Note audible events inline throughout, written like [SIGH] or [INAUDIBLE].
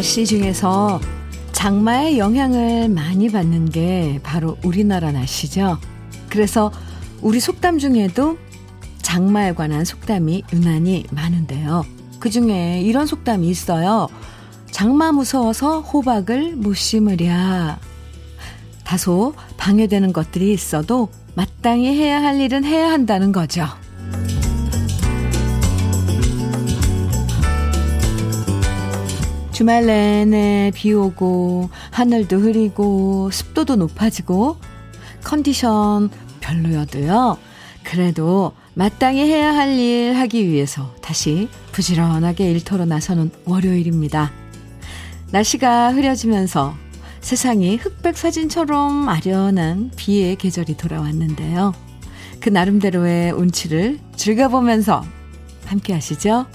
날씨 중에서 장마의 영향을 많이 받는 게 바로 우리나라 날씨죠. 그래서 우리 속담 중에도 장마에 관한 속담이 유난히 많은데요. 그 중에 이런 속담이 있어요. 장마 무서워서 호박을 못 심으랴. 다소 방해되는 것들이 있어도 마땅히 해야 할 일은 해야 한다는 거죠. 주말 내내 비 오고 하늘도 흐리고 습도도 높아지고 컨디션 별로여도요. 그래도 마땅히 해야 할 일 하기 위해서 다시 부지런하게 일터로 나서는 월요일입니다. 날씨가 흐려지면서 세상이 흑백 사진처럼 아련한 비의 계절이 돌아왔는데요. 그 나름대로의 운치를 즐겨보면서 함께 하시죠.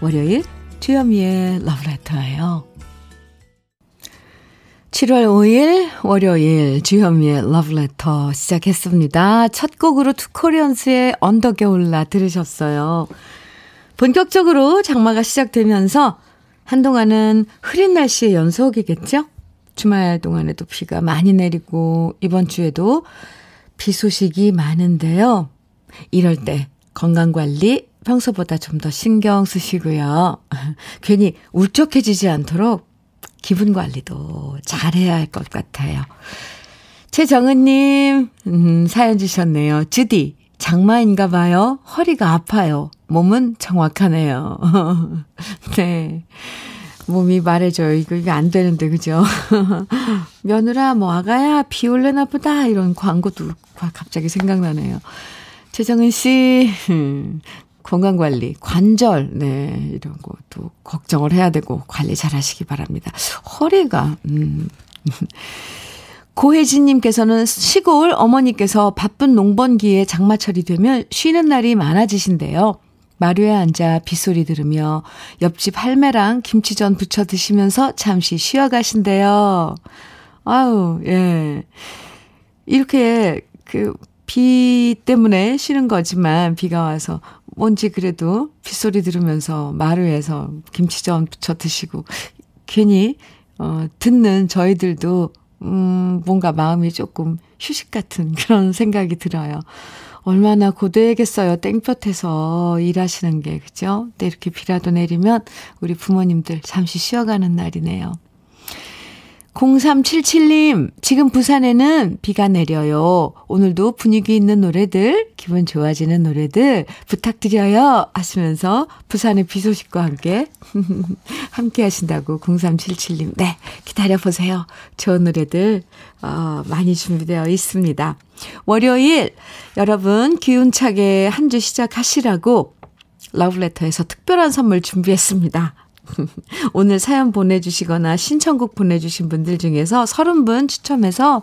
월요일 주현미의 러브레터예요. 7월 5일 월요일 주현미의 러브레터 시작했습니다. 첫 곡으로 투코리언스의 언덕에 올라 들으셨어요. 본격적으로 장마가 시작되면서 한동안은 흐린 날씨의 연속이겠죠? 주말 동안에도 비가 많이 내리고 이번 주에도 비 소식이 많은데요. 이럴 때 건강관리 평소보다 좀 더 신경 쓰시고요. [LAUGHS] 괜히 울적해지지 않도록 기분 관리도 잘해야 할 것 같아요. 최정은님, 음, 사연 주셨네요. 주디, 장마인가 봐요. 허리가 아파요. 몸은 정확하네요. [LAUGHS] 네. 몸이 말해줘요. 이거, 이거 안 되는데, 그죠? [LAUGHS] 며느라, 뭐, 아가야, 비 올래나 보다. 이런 광고도 갑자기 생각나네요. 최정은 씨, 건강관리, 관절, 네, 이런 것도 걱정을 해야 되고 관리 잘 하시기 바랍니다. 허리가, 음. [LAUGHS] 고혜진님께서는 시골 어머니께서 바쁜 농번기에 장마철이 되면 쉬는 날이 많아지신대요. 마루에 앉아 빗소리 들으며 옆집 할매랑 김치전 부쳐 드시면서 잠시 쉬어 가신대요. 아우, 예. 이렇게 그 비 때문에 쉬는 거지만 비가 와서 뭔지 그래도 빗소리 들으면서 마루에서 김치전 부쳐 드시고 괜히 어 듣는 저희들도 음 뭔가 마음이 조금 휴식 같은 [LAUGHS] 그런 생각이 들어요. 얼마나 고되겠어요. 땡볕에서 일하시는 게 그죠? 근데 이렇게 비라도 내리면 우리 부모님들 잠시 쉬어가는 날이네요. 0377님, 지금 부산에는 비가 내려요. 오늘도 분위기 있는 노래들, 기분 좋아지는 노래들 부탁드려요. 하시면서 부산의 비 소식과 함께, [LAUGHS] 함께 하신다고 0377님. 네, 기다려보세요. 좋은 노래들, 어, 많이 준비되어 있습니다. 월요일, 여러분 기운차게 한 주 시작하시라고 러브레터에서 특별한 선물 준비했습니다. [LAUGHS] 오늘 사연 보내주시거나 신청곡 보내주신 분들 중에서 30분 추첨해서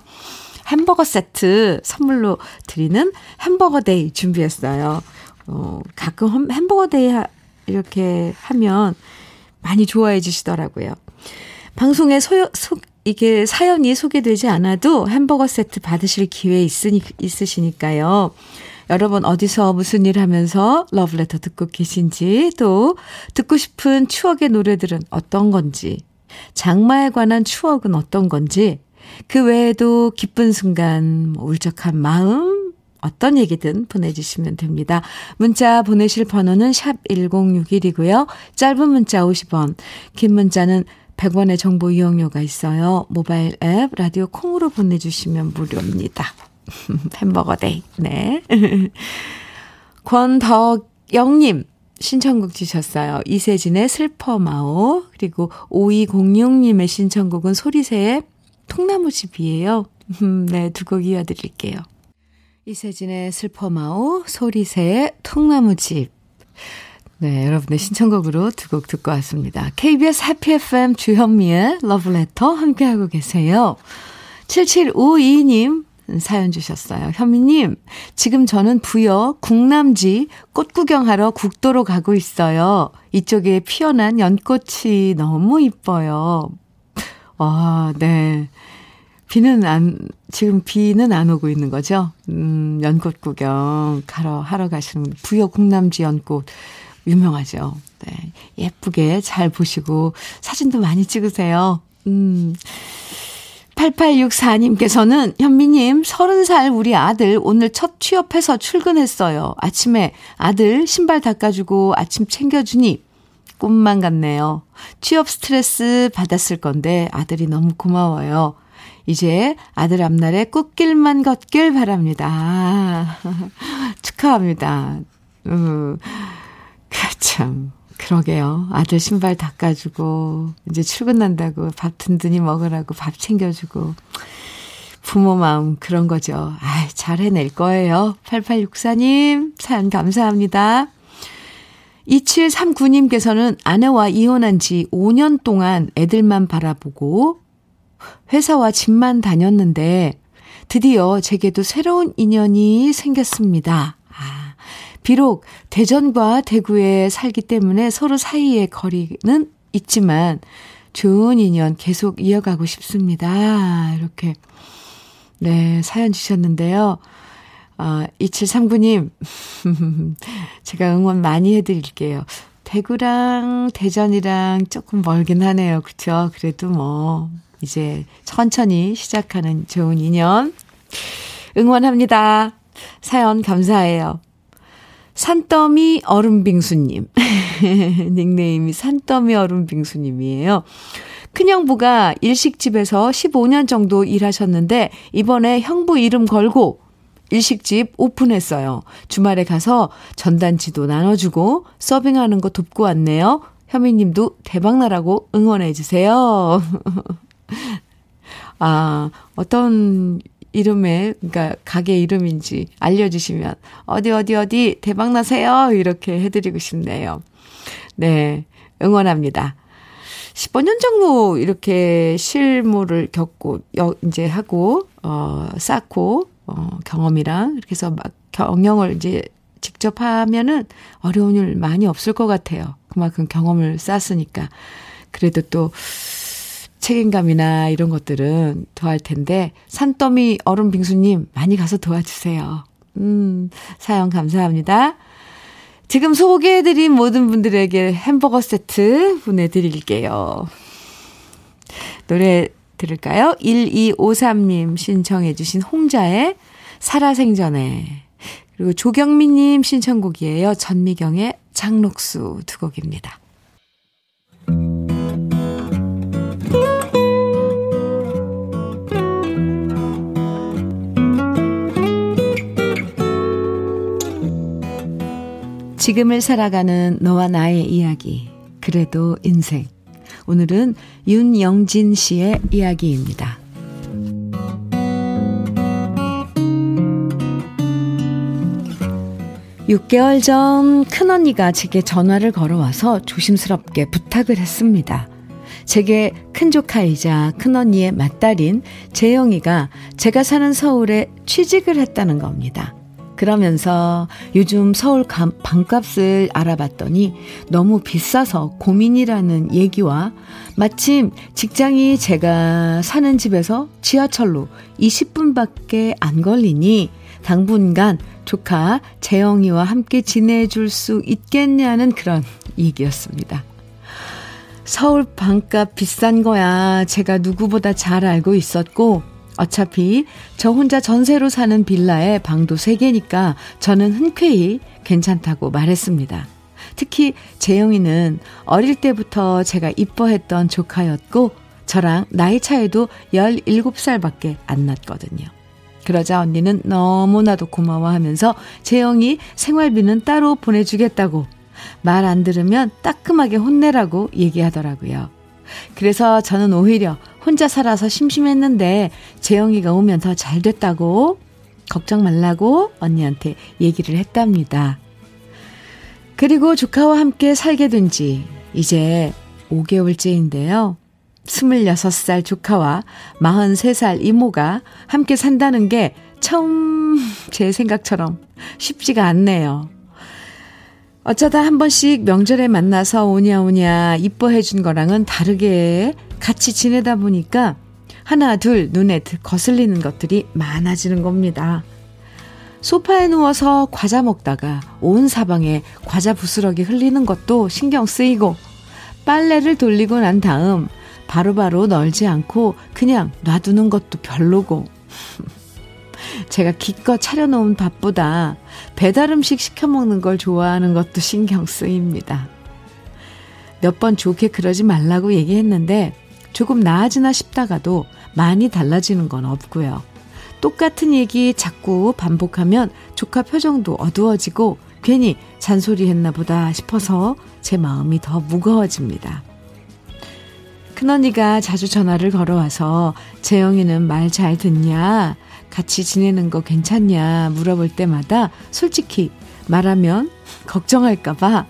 햄버거 세트 선물로 드리는 햄버거 day 준비했어요. 어, 가끔 햄버거 day 하, 이렇게 하면 많이 좋아해 주시더라고요. 방송에 소, 소, 이게 사연이 소개되지 않아도 햄버거 세트 받으실 기회 있으니, 있으시니까요. 여러분 어디서 무슨 일 하면서 러브레터 듣고 계신지 또 듣고 싶은 추억의 노래들은 어떤 건지 장마에 관한 추억은 어떤 건지 그 외에도 기쁜 순간 뭐 울적한 마음 어떤 얘기든 보내주시면 됩니다. 문자 보내실 번호는 샵 1061이고요. 짧은 문자 50원, 긴 문자는 100원의 정보 이용료가 있어요. 모바일 앱, 라디오 콩으로 보내주시면 무료입니다. [LAUGHS] 햄버거 day. 네. [LAUGHS] 권덕영님 신청곡 주셨어요. 이세진의 슬퍼마오. 그리고 5206님의 신청곡은 소리새의 통나무집이에요. 네, 두 곡 이어드릴게요. 이세진의 슬퍼마오, 소리새의 통나무집. 네, 여러분의 신청곡으로 두 곡 듣고 왔습니다. KBS 해피 FM 주현미의 러브레터 함께하고 계세요. 7752님 사연 주셨어요. 현미님, 지금 저는 부여 국남지 꽃 구경하러 국도로 가고 있어요. 이쪽에 피어난 연꽃이 너무 이뻐요. 아, 네. 비는 안, 지금 비는 안 오고 있는 거죠? 음, 연꽃 구경 가러, 하러 가시는 부여 국남지 연꽃. 유명하죠. 네. 예쁘게 잘 보시고 사진도 많이 찍으세요. 음. 8864님께서는 현미님, 30살 우리 아들 오늘 첫 취업해서 출근했어요. 아침에 아들 신발 닦아주고 아침 챙겨주니 꿈만 같네요. 취업 스트레스 받았을 건데 아들이 너무 고마워요. 이제 아들 앞날에 꽃길만 걷길 바랍니다. [LAUGHS] 축하합니다. 음, 참, 그러게요. 아들 신발 닦아주고, 이제 출근한다고 밥 든든히 먹으라고 밥 챙겨주고. 부모 마음 그런 거죠. 아, 잘 해낼 거예요. 8864님, 사연 감사합니다. 2739님께서는 아내와 이혼한 지 5년 동안 애들만 바라보고 회사와 집만 다녔는데 드디어 제게도 새로운 인연이 생겼습니다. 아, 비록 대전과 대구에 살기 때문에 서로 사이의 거리는 있지만 좋은 인연 계속 이어가고 싶습니다. 이렇게 네, 사연 주셨는데요. 아, 2739님, [LAUGHS] 제가 응원 많이 해드릴게요. 대구랑 대전이랑 조금 멀긴 하네요. 그쵸? 그래도 뭐, 이제 천천히 시작하는 좋은 인연. 응원합니다. 사연 감사해요. 산더미 얼음빙수님. [LAUGHS] 닉네임이 산더미 얼음빙수님이에요. 큰형부가 일식집에서 15년 정도 일하셨는데, 이번에 형부 이름 걸고 일식집 오픈했어요. 주말에 가서 전단지도 나눠주고 서빙하는 거 돕고 왔네요. 현미님도 대박나라고 응원해주세요. [LAUGHS] 아, 어떤 이름에, 그러니까 가게 이름인지 알려주시면, 어디, 어디, 어디, 대박 나세요! 이렇게 해드리고 싶네요. 네, 응원합니다. 15년 정도 이렇게 실무를 겪고, 이제 하고, 어, 쌓고, 어, 경험이랑 이렇게 해서 막 경영을 이제 직접 하면은 어려운 일 많이 없을 것 같아요. 그만큼 경험을 쌓았으니까. 그래도 또 책임감이나 이런 것들은 더할 텐데, 산더미 얼음 빙수님 많이 가서 도와주세요. 음, 사연 감사합니다. 지금 소개해드린 모든 분들에게 햄버거 세트 보내드릴게요. 노래 들을까요? 1253님 신청해주신 홍자의 살아생전에. 그리고 조경민님 신청곡이에요. 전미경의 장록수 두 곡입니다. 지금을 살아가는 너와 나의 이야기. 그래도 인생. 오늘은 윤영진 씨의 이야기입니다. 6개월 전 큰언니가 제게 전화를 걸어와서 조심스럽게 부탁을 했습니다. 제게 큰 조카이자 큰언니의 맏딸인 재영이가 제가 사는 서울에 취직을 했다는 겁니다. 그러면서 요즘 서울 방값을 알아봤더니 너무 비싸서 고민이라는 얘기와 마침 직장이 제가 사는 집에서 지하철로 20분밖에 안 걸리니 당분간 조카 재영이와 함께 지내줄 수 있겠냐는 그런 얘기였습니다. 서울 방값 비싼 거야 제가 누구보다 잘 알고 있었고 어차피 저 혼자 전세로 사는 빌라에 방도 3개니까 저는 흔쾌히 괜찮다고 말했습니다. 특히 재영이는 어릴 때부터 제가 이뻐했던 조카였고 저랑 나이 차이도 17살밖에 안 났거든요. 그러자 언니는 너무나도 고마워하면서 재영이 생활비는 따로 보내주겠다고 말 안 들으면 따끔하게 혼내라고 얘기하더라고요. 그래서 저는 오히려 혼자 살아서 심심했는데 재영이가 오면 더 잘 됐다고 걱정 말라고 언니한테 얘기를 했답니다. 그리고 조카와 함께 살게 된 지 이제 5개월째인데요. 26살 조카와 43살 이모가 함께 산다는 게 처음 제 생각처럼 쉽지가 않네요. 어쩌다 한 번씩 명절에 만나서 오냐오냐 이뻐해 준 거랑은 다르게 같이 지내다 보니까 하나, 둘 눈에 거슬리는 것들이 많아지는 겁니다. 소파에 누워서 과자 먹다가 온 사방에 과자 부스러기 흘리는 것도 신경 쓰이고 빨래를 돌리고 난 다음 바로바로 바로 널지 않고 그냥 놔두는 것도 별로고 [LAUGHS] 제가 기껏 차려놓은 밥보다 배달 음식 시켜 먹는 걸 좋아하는 것도 신경 쓰입니다. 몇 번 좋게 그러지 말라고 얘기했는데 조금 나아지나 싶다가도 많이 달라지는 건 없고요. 똑같은 얘기 자꾸 반복하면 조카 표정도 어두워지고 괜히 잔소리 했나 보다 싶어서 제 마음이 더 무거워집니다. 큰언니가 자주 전화를 걸어와서 재영이는 말 잘 듣냐? 같이 지내는 거 괜찮냐? 물어볼 때마다 솔직히 말하면 걱정할까봐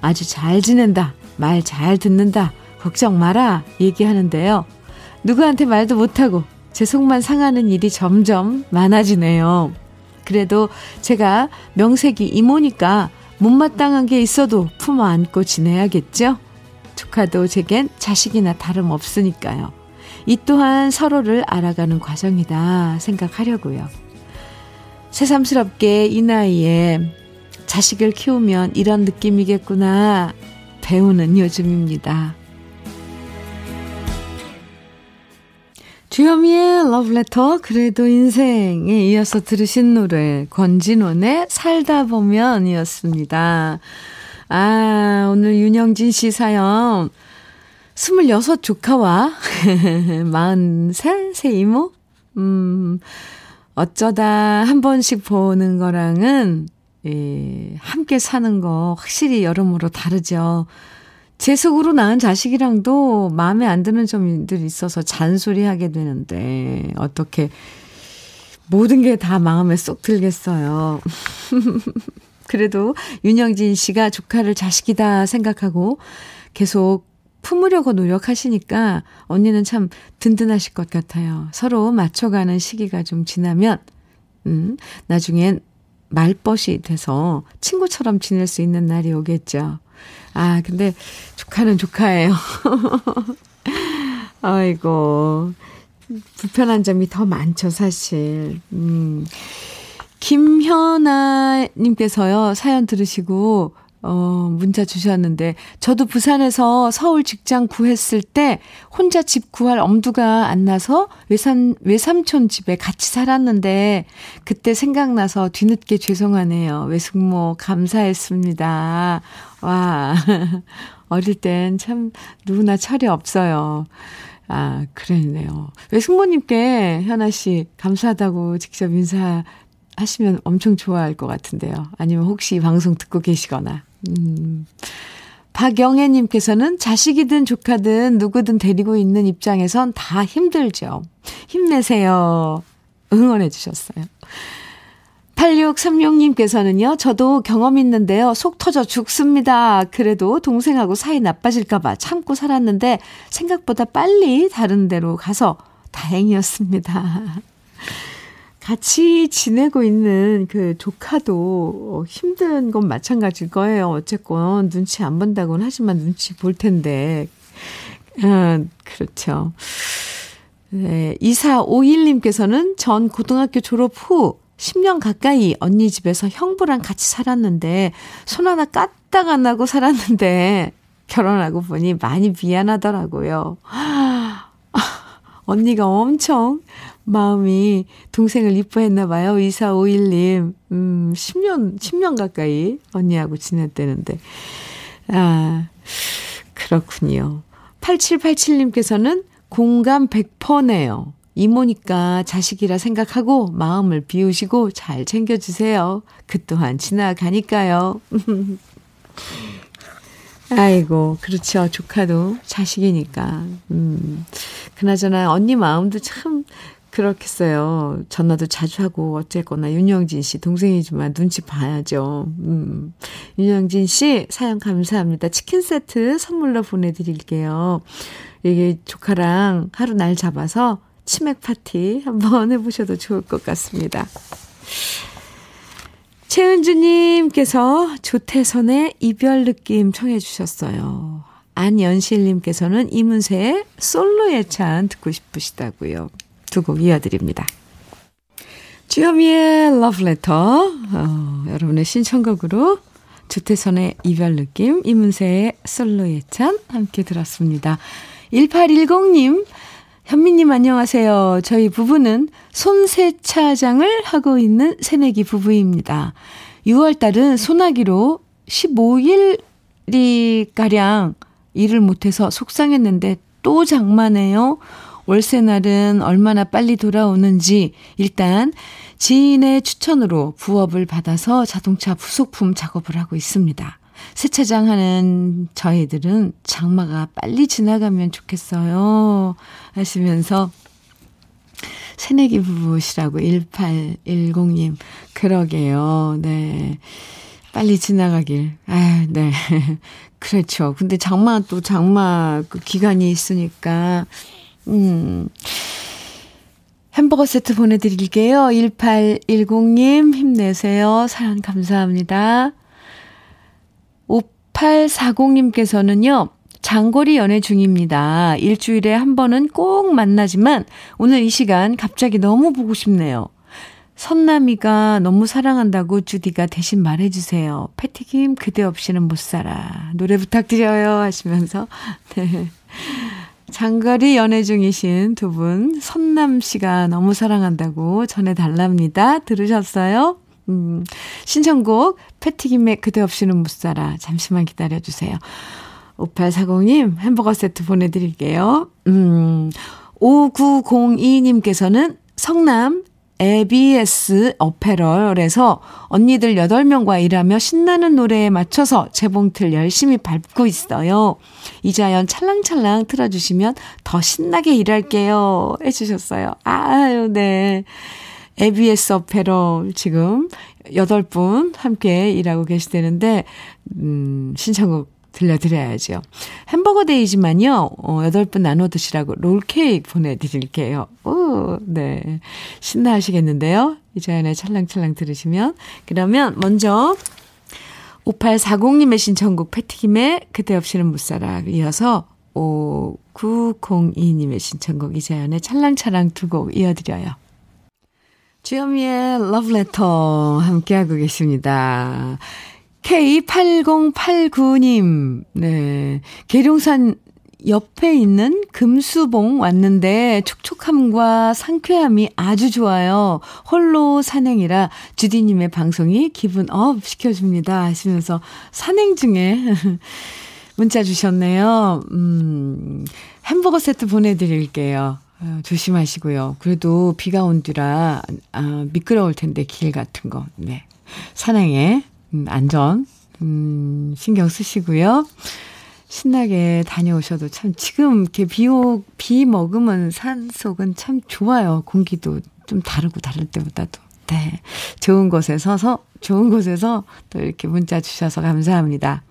아주 잘 지낸다. 말 잘 듣는다. 걱정 마라. 얘기하는데요. 누구한테 말도 못하고 제 속만 상하는 일이 점점 많아지네요. 그래도 제가 명색이 이모니까 못마땅한 게 있어도 품어 안고 지내야겠죠? 조카도 제겐 자식이나 다름없으니까요. 이 또한 서로를 알아가는 과정이다 생각하려고요. 새삼스럽게 이 나이에 자식을 키우면 이런 느낌이겠구나 배우는 요즘입니다. 주현미의 러브레터 그래도 인생에 이어서 들으신 노래 권진원의 살다 보면이었습니다. 아 오늘 윤영진 씨 사연 26 조카와 [LAUGHS] 43새 이모 음 어쩌다 한 번씩 보는 거랑은 예, 함께 사는 거 확실히 여러모로 다르죠. 제 속으로 낳은 자식이랑도 마음에 안 드는 점들이 있어서 잔소리하게 되는데 어떻게 모든 게 다 마음에 쏙 들겠어요. [LAUGHS] 그래도 윤영진 씨가 조카를 자식이다 생각하고 계속 품으려고 노력하시니까 언니는 참 든든하실 것 같아요. 서로 맞춰가는 시기가 좀 지나면, 음, 나중엔 말벗이 돼서 친구처럼 지낼 수 있는 날이 오겠죠. 아, 근데 조카는 조카예요. [LAUGHS] 아이고. 불편한 점이 더 많죠, 사실. 음. 김현아님께서요, 사연 들으시고, 어, 문자 주셨는데, 저도 부산에서 서울 직장 구했을 때 혼자 집 구할 엄두가 안 나서 외삼, 외삼촌 집에 같이 살았는데, 그때 생각나서 뒤늦게 죄송하네요. 외숙모 감사했습니다. 와, [LAUGHS] 어릴 땐 참 누구나 철이 없어요. 아, 그랬네요. 외숙모님께 현아 씨 감사하다고 직접 인사 하시면 엄청 좋아할 것 같은데요. 아니면 혹시 방송 듣고 계시거나. 음. 박영애님께서는 자식이든 조카든 누구든 데리고 있는 입장에선 다 힘들죠. 힘내세요. 응원해 주셨어요. 8636님께서는요, 저도 경험 있는데요, 속 터져 죽습니다. 그래도 동생하고 사이 나빠질까봐 참고 살았는데, 생각보다 빨리 다른 데로 가서 다행이었습니다. 같이 지내고 있는 그 조카도 힘든 건 마찬가지일 거예요. 어쨌건 눈치 안 본다고는 하지만 눈치 볼 텐데. 아, 그렇죠. 네, 2451님께서는 전 고등학교 졸업 후 10년 가까이 언니 집에서 형부랑 같이 살았는데 손 하나 까딱 안 하고 살았는데 결혼하고 보니 많이 미안하더라고요. [LAUGHS] 언니가 엄청 마음이 동생을 이뻐했나 봐요. 2451님. 음, 10년, 10년 가까이 언니하고 지냈다는데. 아, 그렇군요. 8787님께서는 공감 100%네요. 이모니까 자식이라 생각하고 마음을 비우시고 잘 챙겨주세요. 그 또한 지나가니까요. [LAUGHS] 아이고, 그렇죠. 조카도 자식이니까. 음. 그나저나 언니 마음도 참 그렇겠어요. 전화도 자주 하고 어쨌거나 윤영진 씨 동생이지만 눈치 봐야죠. 음. 윤영진 씨 사연 감사합니다. 치킨 세트 선물로 보내드릴게요. 이게 조카랑 하루 날 잡아서 치맥 파티 한번 해보셔도 좋을 것 같습니다. 최은주님께서 조태선의 이별 느낌 청해 주셨어요. 안연실님께서는 이문세의 솔로 예찬 듣고 싶으시다고요. 두 곡 이어드립니다. 주여미의 러브레터. 어, 여러분의 신청곡으로 주태선의 이별 느낌, 이문세의 솔로 예찬 함께 들었습니다. 1810님, 현미님 안녕하세요. 저희 부부는 손세차장을 하고 있는 새내기 부부입니다. 6월달은 소나기로 15일이 가량 일을 못해서 속상했는데 또 장마네요. 월세 날은 얼마나 빨리 돌아오는지 일단 지인의 추천으로 부업을 받아서 자동차 부속품 작업을 하고 있습니다. 세차장 하는 저희들은 장마가 빨리 지나가면 좋겠어요. 하시면서 새내기 부부시라고 1810님. 그러게요. 네. 빨리 지나가길. 아, 네. [LAUGHS] 그렇죠. 근데 장마 또 장마 그 기간이 있으니까 음. 햄버거 세트 보내드릴게요. 1810님, 힘내세요. 사연 감사합니다. 5840님께서는요, 장거리 연애 중입니다. 일주일에 한 번은 꼭 만나지만, 오늘 이 시간 갑자기 너무 보고 싶네요. 선남이가 너무 사랑한다고 주디가 대신 말해주세요. 패티김 그대 없이는 못 살아. 노래 부탁드려요. 하시면서, [LAUGHS] 네. 장거리 연애 중이신 두 분, 선남 씨가 너무 사랑한다고 전해달랍니다. 들으셨어요? 음, 신청곡, 패티김의 그대 없이는 못 살아. 잠시만 기다려주세요. 5840님, 햄버거 세트 보내드릴게요. 음, 5902님께서는 성남 ABS 어페럴에서 언니들 8명과 일하며 신나는 노래에 맞춰서 재봉틀 열심히 밟고 있어요. 이자연 찰랑찰랑 틀어주시면 더 신나게 일할게요. 해주셨어요. 아유, 네. ABS 어페럴 지금 8분 함께 일하고 계시다는데, 음, 신청곡 들려드려야죠. 햄버거 데이지만요, 어, 8분 나눠 드시라고 롤케이크 보내드릴게요. 오, 네. 신나하시겠는데요? 이자연의 찰랑찰랑 들으시면. 그러면 먼저, 5840님의 신청곡 패티김의 그대 없이는 못 살아 이어서 5902님의 신청곡 이자연의 찰랑찰랑 두 곡 이어드려요. 주현미의 러브레터 함께하고 계십니다. K8089님, 네. 계룡산 옆에 있는 금수봉 왔는데 촉촉함과 상쾌함이 아주 좋아요. 홀로 산행이라 주디님의 방송이 기분 up 시켜줍니다. 하시면서 산행 중에 [LAUGHS] 문자 주셨네요. 음, 햄버거 세트 보내드릴게요. 어, 조심하시고요. 그래도 비가 온 뒤라 아, 미끄러울 텐데 길 같은 거. 네. 산행에 음, 안전, 음, 신경 쓰시고요. 신나게 다녀오셔도 참, 지금 이렇게 비, 오, 비 먹으면 산 속은 참 좋아요. 공기도 좀 다르고 다를 때보다도. 네. 좋은 곳에 서서, 좋은 곳에서 또 이렇게 문자 주셔서 감사합니다.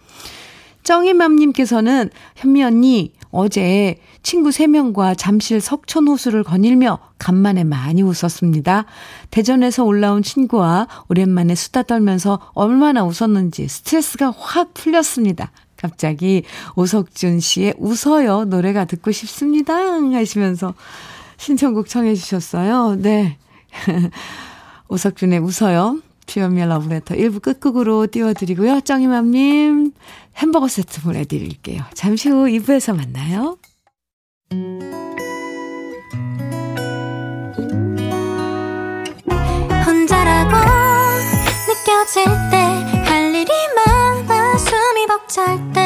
정희맘님께서는 현미 언니, 어제 친구 3명과 잠실 석촌 호수를 거닐며 간만에 많이 웃었습니다. 대전에서 올라온 친구와 오랜만에 수다 떨면서 얼마나 웃었는지 스트레스가 확 풀렸습니다. 갑자기 오석준 씨의 웃어요 노래가 듣고 싶습니다 하시면서 신청곡 청해 주셨어요. 네. [LAUGHS] 오석준의 웃어요. 주연미의 러브레터 1부 끝곡으로 띄워드리고요. 정희맘님 햄버거 세트 보내드릴게요. 잠시 후 2부에서 만나요. 혼자라고 느껴질 때 할 일이 많아 숨이 벅찰 때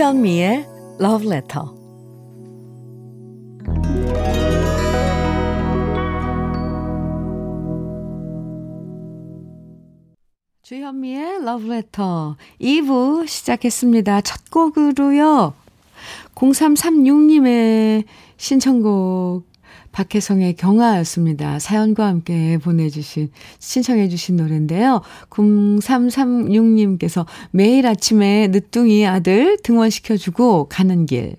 주현미의 Love Letter 주현미의 Love Letter 2부 시작했습니다. 첫 곡으로요. 0336님의 신청곡 박혜성의 경아였습니다. 사연과 함께 보내주신, 신청해주신 노래인데요. 0336님께서 매일 아침에 늦둥이 아들 등원시켜주고 가는 길.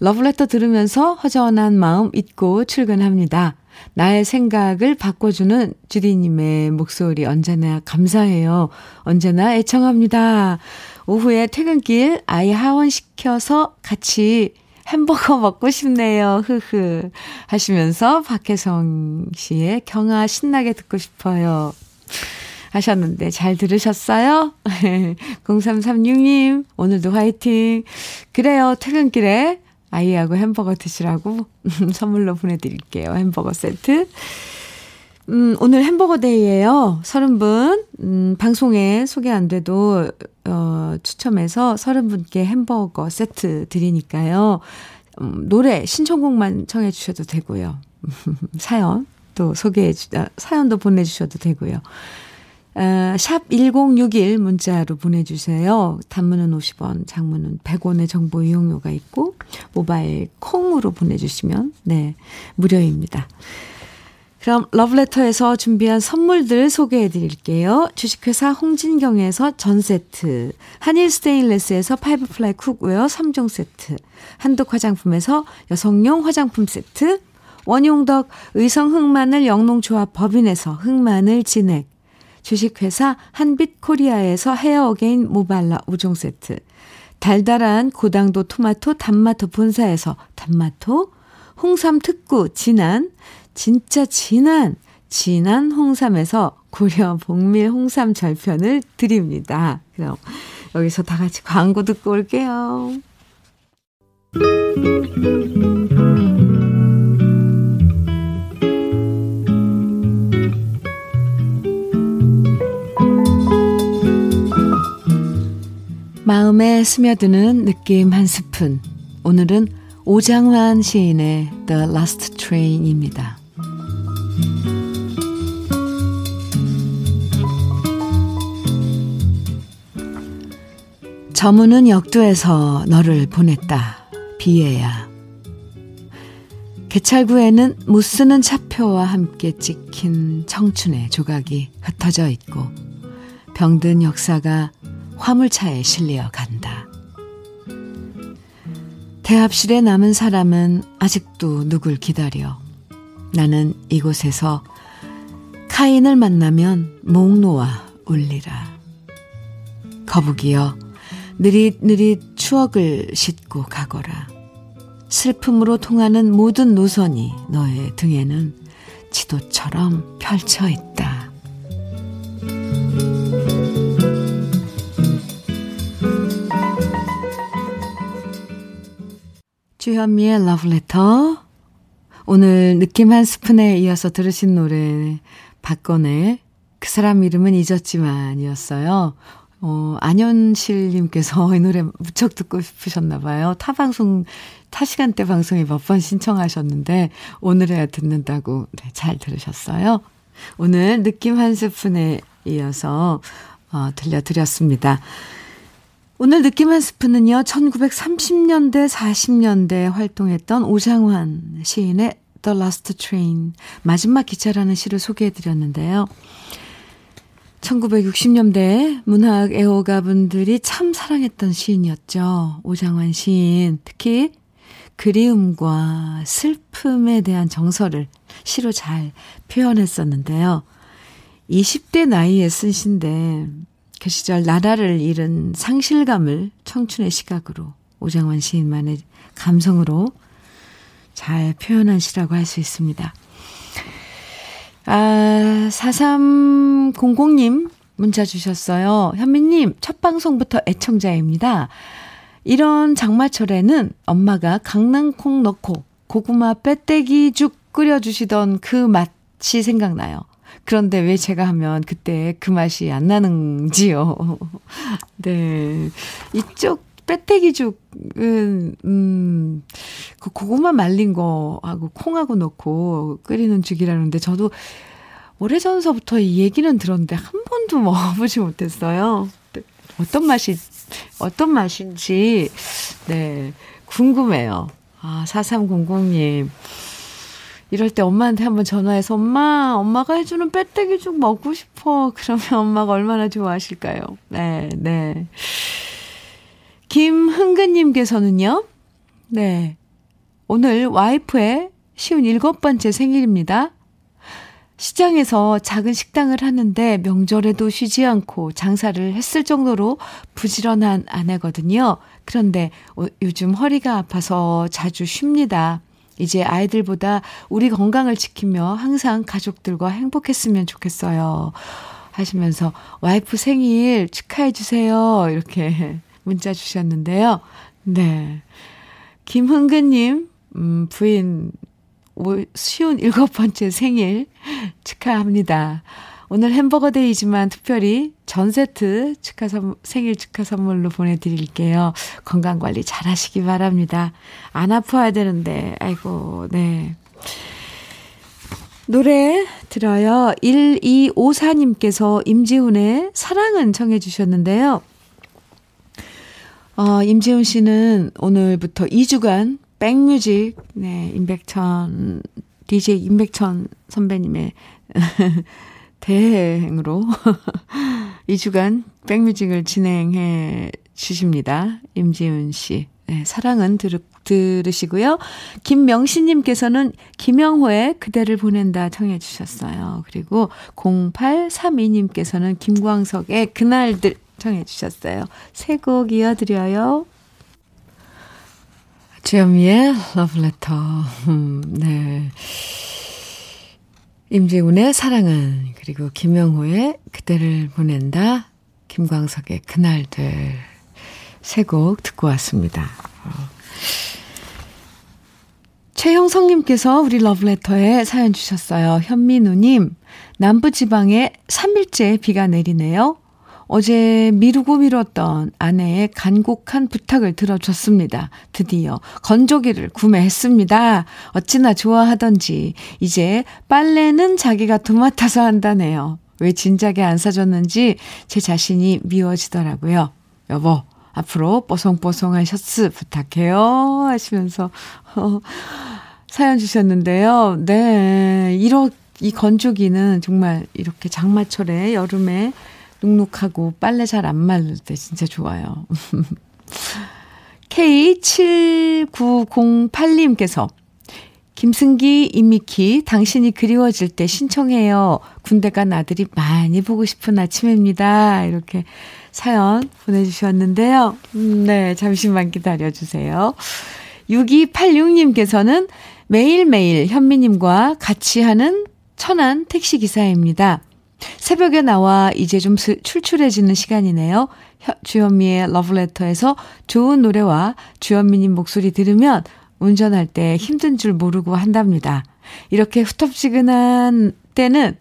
러브레터 들으면서 허전한 마음 잊고 출근합니다. 나의 생각을 바꿔주는 주디님의 목소리 언제나 감사해요. 언제나 애청합니다. 오후에 퇴근길 아이 하원시켜서 같이 햄버거 먹고 싶네요. 흐흐. 하시면서 박혜성 씨의 경아 신나게 듣고 싶어요. 하셨는데 잘 들으셨어요? [LAUGHS] 0336님, 오늘도 화이팅. 그래요. 퇴근길에 아이하고 햄버거 드시라고 [LAUGHS] 선물로 보내드릴게요. 햄버거 세트. 음, 오늘 햄버거 데이예요. 30분. 음, 방송에 소개 안 돼도 어, 추첨해서 30분께 햄버거 세트 드리니까요. 음, 노래 신청곡만 청해 주셔도 되고요. [LAUGHS] 사연 또 소개해 주, 아, 사연도 보내 주셔도 되고요. 아, 샵1061 문자로 보내주세요. 단문은 50원, 장문은 100원의 정보 이용료가 있고, 모바일 콩으로 보내주시면, 네, 무료입니다. 그럼 러브레터에서 준비한 선물들 소개해 드릴게요. 주식회사 홍진경에서 전 세트, 한일 스테인레스에서 five ply cookware 3종 세트, 한독 화장품에서 여성용 화장품 세트, 원용덕 의성 흑마늘 영농조합 법인에서 흑마늘 진액, 주식회사 한빛코리아에서 헤어 어게인 모발라 5종 세트, 달달한 고당도 토마토 단마토 본사에서 단마토, 홍삼 특구 진한, 진짜 진한, 진한 홍삼에서 고려 복밀 홍삼 절편을 드립니다. 그럼 여기서 다 같이 광고 듣고 올게요. 마음에 스며드는 느낌 한 스푼. 오늘은 오장환 시인의 The Last Train입니다. 저문은 역도에서 너를 보냈다. 비애야. 개찰구에는 못 쓰는 차표와 함께 찍힌 청춘의 조각이 흩어져 있고 병든 역사가 화물차에 실려 간다. 대합실에 남은 사람은 아직도 누굴 기다려. 나는 이곳에서 카인을 만나면 목 놓아 울리라. 거북이여, 느릿느릿 추억을 싣고 가거라. 슬픔으로 통하는 모든 노선이 너의 등에는 지도처럼 펼쳐 있다. 주현미의 러브레터. 오늘 느낌 한 스푼에 이어서 들으신 노래, 박건의 그 사람 이름은 잊었지만 이었어요. 어, 안현실님께서 [LAUGHS] 이 노래 무척 듣고 싶으셨나 봐요. 타 방송, 타 시간대 방송에 몇 번 신청하셨는데, 오늘에야 듣는다고, 네, 잘 들으셨어요. 오늘 느낌 한 스푼에 이어서, 어, 들려드렸습니다. 오늘 느낌 한 스푼은요, 1930년대, 40년대 활동했던 오장환 시인의 The Last Train, 마지막 기차라는 시를 소개해 드렸는데요. 1960년대 문학 애호가분들이 참 사랑했던 시인이었죠. 오장환 시인. 특히 그리움과 슬픔에 대한 정서를 시로 잘 표현했었는데요. 20대 나이에 쓴 시인데 그 시절 나라를 잃은 상실감을 청춘의 시각으로 오장환 시인만의 감성으로 잘 표현한 시라고 할 수 있습니다. 아, 4300님 문자 주셨어요. 현미님, 첫 방송부터 애청자입니다. 이런 장마철에는 엄마가 강낭콩 넣고 고구마 빼떼기 죽 끓여주시던 그 맛이 생각나요. 그런데 왜 제가 하면 그때 그 맛이 안 나는지요. [LAUGHS] 네. 이쪽 빼떼기죽은, 음, 그 고구마 말린 거하고 콩하고 넣고 끓이는 죽이라는데 저도 오래전서부터 이 얘기는 들었는데 한 번도 [LAUGHS] 먹어보지 못했어요. 어떤 맛이, 어떤 맛인지, 네, 궁금해요. 아, 4300님. 이럴 때 엄마한테 한번 전화해서 엄마, 엄마가 해주는 빼떼기 죽 먹고 싶어. 그러면 [LAUGHS] 엄마가 얼마나 좋아하실까요? 네, 네. 김흥근님께서는요, 네. 오늘 와이프의 쉬운 일곱 번째 생일입니다. 시장에서 작은 식당을 하는데 명절에도 쉬지 않고 장사를 했을 정도로 부지런한 아내거든요. 그런데 요즘 허리가 아파서 자주 쉽니다. 이제 아이들보다 우리 건강을 지키며 항상 가족들과 행복했으면 좋겠어요. 하시면서 와이프 생일 축하해 주세요. 이렇게 [LAUGHS] 문자 주셨는데요. 네. 김흥근님, 음, 부인 쉬운 일곱 번째 생일 [LAUGHS] 축하합니다. 오늘 햄버거 데이지만 특별히 전 세트 축하 선, 생일 축하 선물로 보내드릴게요. 건강 관리 잘 하시기 바랍니다. 안 아파야 되는데, 아이고, 네. 노래 들어요. 1254님께서 임지훈의 사랑은 청해 주셨는데요. 어, 임지훈 씨는 오늘부터 2주간 백뮤직, 네, 임백천, DJ 임백천 선배님의 [LAUGHS] 대행으로 [LAUGHS] 2주간 백뮤직을 진행해 주십니다. 임지훈 씨. 네, 사랑은 들, 들으시고요. 김명신님께서는 김영호의 그대를 보낸다 청해 주셨어요. 그리고 0832님께서는 김광석의 그날들 청해 주셨어요. 세 곡 이어드려요. 주현미의 러브레터. 음, 네. 임재훈의 사랑은, 그리고 김영호의 그대를 보낸다, 김광석의 그날들. 세 곡 듣고 왔습니다. 어. 최형성님께서 우리 러브레터에 사연 주셨어요. 현민우님, 남부지방에 3일째 비가 내리네요. 어제 미루고 미뤘던 아내의 간곡한 부탁을 들어줬습니다. 드디어 건조기를 구매했습니다. 어찌나 좋아하던지 이제 빨래는 자기가 도맡아서 한다네요. 왜 진작에 안 사줬는지 제 자신이 미워지더라고요. 여보, 앞으로 뽀송뽀송한 셔츠 부탁해요. 하시면서 어, [LAUGHS] 사연 주셨는데요. 네, 이렇 이 건조기는 정말 이렇게 장마철에 여름에 눅눅하고 빨래 잘 안 말릴 때 진짜 좋아요. [LAUGHS] K7908님께서 김승기, 이미키, 당신이 그리워질 때 신청해요. 군대 간 아들이 많이 보고 싶은 아침입니다. 이렇게 사연 보내주셨는데요. 음, 네, 잠시만 기다려주세요. 6286님께서는 매일매일 현미님과 같이 하는 천안 택시기사입니다. 새벽에 나와 이제 좀 출출해지는 시간이네요. 주현미의 러브레터에서 좋은 노래와 주현미님 목소리 들으면 운전할 때 힘든 줄 모르고 한답니다. 이렇게 후텁지근한 때는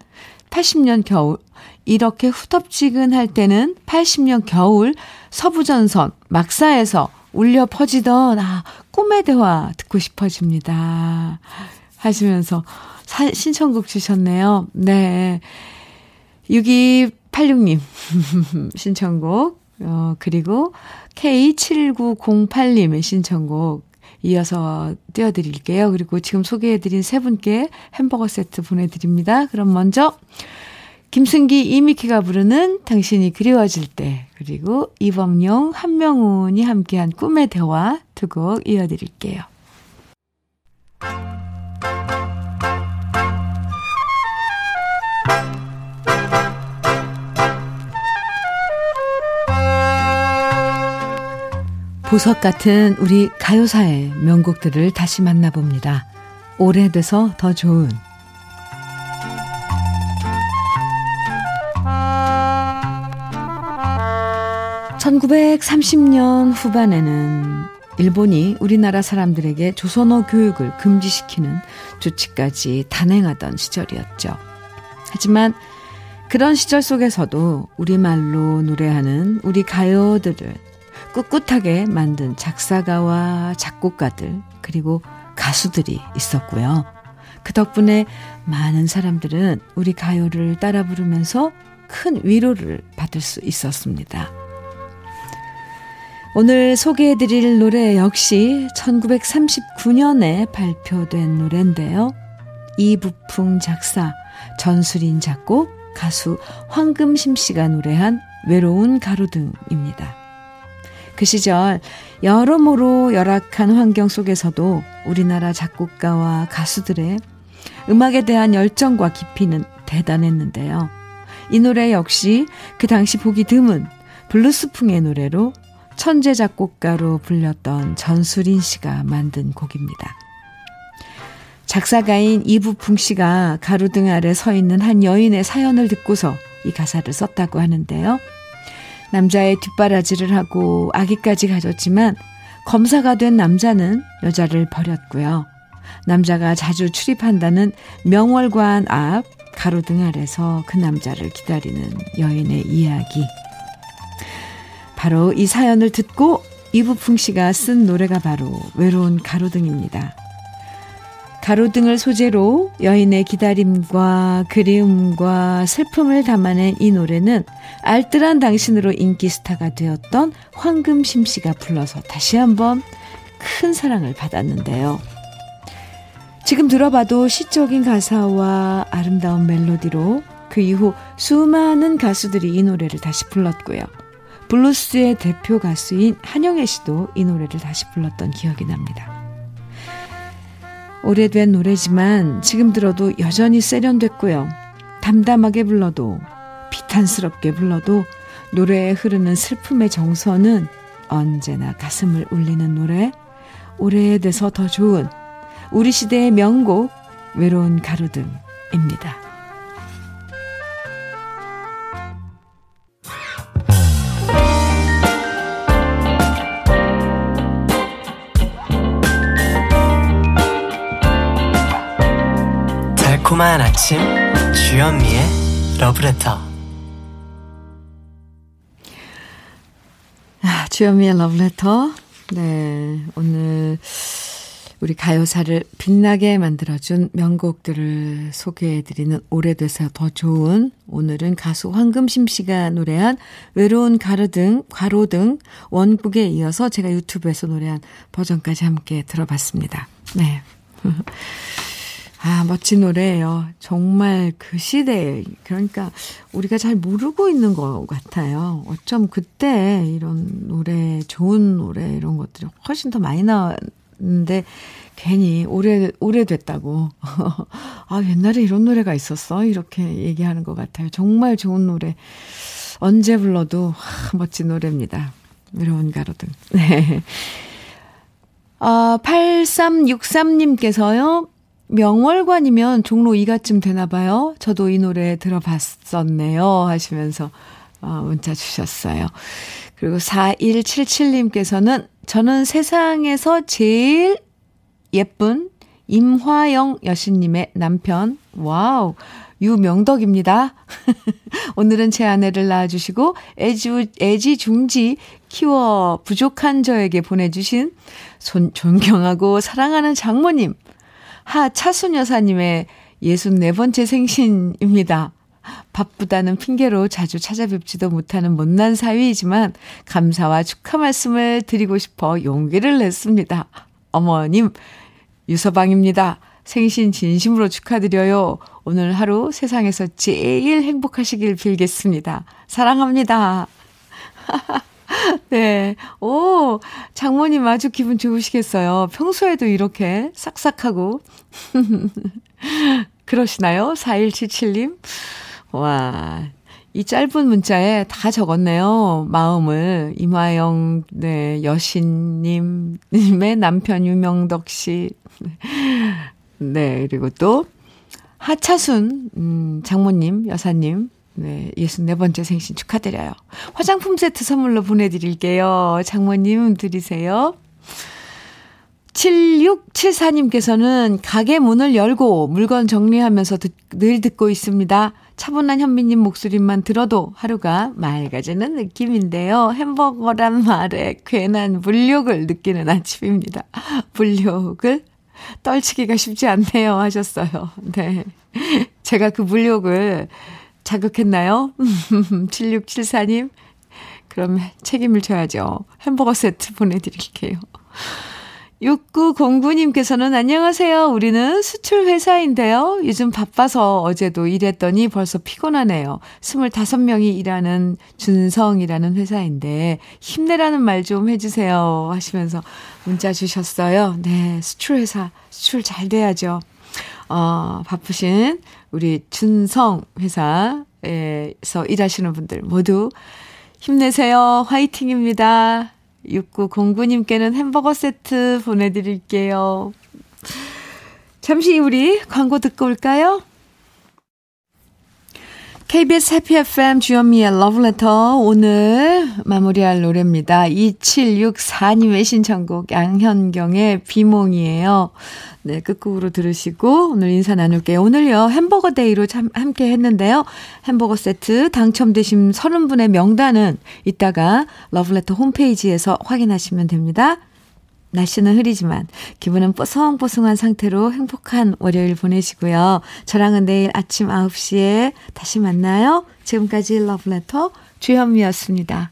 80년 겨울, 이렇게 후텁지근할 때는 80년 겨울 서부전선 막사에서 울려 퍼지던 아, 꿈의 대화 듣고 싶어집니다. 하시면서 사, 신청곡 주셨네요. 네. 6286님 [LAUGHS] 신청곡 어, 그리고 K7908님의 신청곡 이어서 띄워드릴게요. 그리고 지금 소개해드린 세 분께 햄버거 세트 보내드립니다. 그럼 먼저 김승기 이미키가 부르는 당신이 그리워질 때 그리고 이범용 한명훈이 함께한 꿈의 대화 두 곡 이어드릴게요. 보석 같은 우리 가요사의 명곡들을 다시 만나봅니다. 오래돼서 더 좋은 1930년 후반에는 일본이 우리나라 사람들에게 조선어 교육을 금지시키는 조치까지 단행하던 시절이었죠. 하지만 그런 시절 속에서도 우리말로 노래하는 우리 가요들을 꿋꿋하게 만든 작사가와 작곡가들, 그리고 가수들이 있었고요. 그 덕분에 많은 사람들은 우리 가요를 따라 부르면서 큰 위로를 받을 수 있었습니다. 오늘 소개해드릴 노래 역시 1939년에 발표된 노래인데요. 이부풍 작사, 전수린 작곡, 가수 황금심 씨가 노래한 외로운 가로등입니다. 그 시절 여러모로 열악한 환경 속에서도 우리나라 작곡가와 가수들의 음악에 대한 열정과 깊이는 대단했는데요. 이 노래 역시 그 당시 보기 드문 블루스풍의 노래로 천재 작곡가로 불렸던 전수린 씨가 만든 곡입니다. 작사가인 이부풍 씨가 가로등 아래 서 있는 한 여인의 사연을 듣고서 이 가사를 썼다고 하는데요. 남자의 뒷바라지를 하고 아기까지 가졌지만 검사가 된 남자는 여자를 버렸고요. 남자가 자주 출입한다는 명월관 앞 가로등 아래서 그 남자를 기다리는 여인의 이야기. 바로 이 사연을 듣고 이부풍 씨가 쓴 노래가 바로 외로운 가로등입니다. 가로등을 소재로 여인의 기다림과 그리움과 슬픔을 담아낸 이 노래는 알뜰한 당신으로 인기 스타가 되었던 황금심 씨가 불러서 다시 한번 큰 사랑을 받았는데요. 지금 들어봐도 시적인 가사와 아름다운 멜로디로 그 이후 수많은 가수들이 이 노래를 다시 불렀고요. 블루스의 대표 가수인 한영애 씨도 이 노래를 다시 불렀던 기억이 납니다. 오래된 노래지만 지금 들어도 여전히 세련됐고요. 담담하게 불러도 비탄스럽게 불러도 노래에 흐르는 슬픔의 정서는 언제나 가슴을 울리는 노래, 오래돼서 더 좋은 우리 시대의 명곡 외로운 가로등입니다. 달콤한 아침 주현미의 러브레터 아, 주현미의 러브레터 네 오늘 우리 가요사를 빛나게 만들어준 명곡들을 소개해드리는 오래돼서 더 좋은 오늘은 가수 황금심 씨가 노래한 외로운 가로등, 가로등 원곡에 이어서 제가 유튜브에서 노래한 버전까지 함께 들어봤습니다. 네. [LAUGHS] 아, 멋진 노래예요. 정말 그 시대에, 그러니까 우리가 잘 모르고 있는 것 같아요. 어쩜 그때 이런 노래, 좋은 노래 이런 것들이 훨씬 더 많이 나왔 근데 괜히 오래, 오래됐다고. [LAUGHS] 아, 옛날에 이런 노래가 있었어? 이렇게 얘기하는 것 같아요. 정말 좋은 노래. 언제 불러도 하, 멋진 노래입니다. 외로운 가로등. [LAUGHS] 네. 아, 8363님께서요. 명월관이면 종로 2가쯤 되나 봐요. 저도 이 노래 들어봤었네요. 하시면서 어, 문자 주셨어요. 그리고 4177님께서는 저는 세상에서 제일 예쁜 임화영 여신님의 남편, 와우, 유명덕입니다. [LAUGHS] 오늘은 제 아내를 낳아주시고 애지, 애지중지 키워 부족한 저에게 보내주신 손, 존경하고 사랑하는 장모님, 하 차순 여사님의 64번째 생신입니다. 바쁘다는 핑계로 자주 찾아뵙지도 못하는 못난 사위이지만 감사와 축하 말씀을 드리고 싶어 용기를 냈습니다. 어머님, 유서방입니다. 생신 진심으로 축하드려요. 오늘 하루 세상에서 제일 행복하시길 빌겠습니다. 사랑합니다. [LAUGHS] 네. 오, 장모님 아주 기분 좋으시겠어요. 평소에도 이렇게 싹싹하고. [LAUGHS] 그러시나요? 4177님. 와, 이 짧은 문자에 다 적었네요. 마음을. 이마영, 네, 여신님의 남편 유명덕 씨. 네, 그리고 또, 하차순, 음, 장모님, 여사님. 네, 64번째 생신 축하드려요. 화장품 세트 선물로 보내드릴게요. 장모님 드리세요. 7674님께서는 가게 문을 열고 물건 정리하면서 듣, 늘 듣고 있습니다. 차분한 현미님 목소리만 들어도 하루가 맑아지는 느낌인데요. 햄버거란 말에 괜한 물욕을 느끼는 아침입니다. 물욕을 떨치기가 쉽지 않네요. 하셨어요. 네. 제가 그 물욕을 자극했나요? [LAUGHS] 7674님. 그럼 책임을 져야죠. 햄버거 세트 보내드릴게요. 6909님께서는 안녕하세요. 우리는 수출 회사인데요. 요즘 바빠서 어제도 일했더니 벌써 피곤하네요. 25명이 일하는 준성이라는 회사인데 힘내라는 말 좀 해주세요. 하시면서 문자 주셨어요. 네, 수출 회사, 수출 잘 돼야죠. 어, 바쁘신 우리 준성 회사에서 일하시는 분들 모두 힘내세요. 화이팅입니다. 6909님께는 햄버거 세트 보내드릴게요. 잠시 우리 광고 듣고 올까요? KBS 해피 FM 주현미의 러브레터 오늘 마무리할 노래입니다. 2764님의 신청곡 양현경의 비몽이에요. 네, 끝곡으로 들으시고 오늘 인사 나눌게요. 오늘요 햄버거 day로 참 함께 했는데요. 햄버거 세트 당첨되신 30분의 명단은 이따가 러브레터 홈페이지에서 확인하시면 됩니다. 날씨는 흐리지만 기분은 뽀송뽀송한 상태로 행복한 월요일 보내시고요. 저랑은 내일 아침 9시에 다시 만나요. 지금까지 러브레터 주현미였습니다.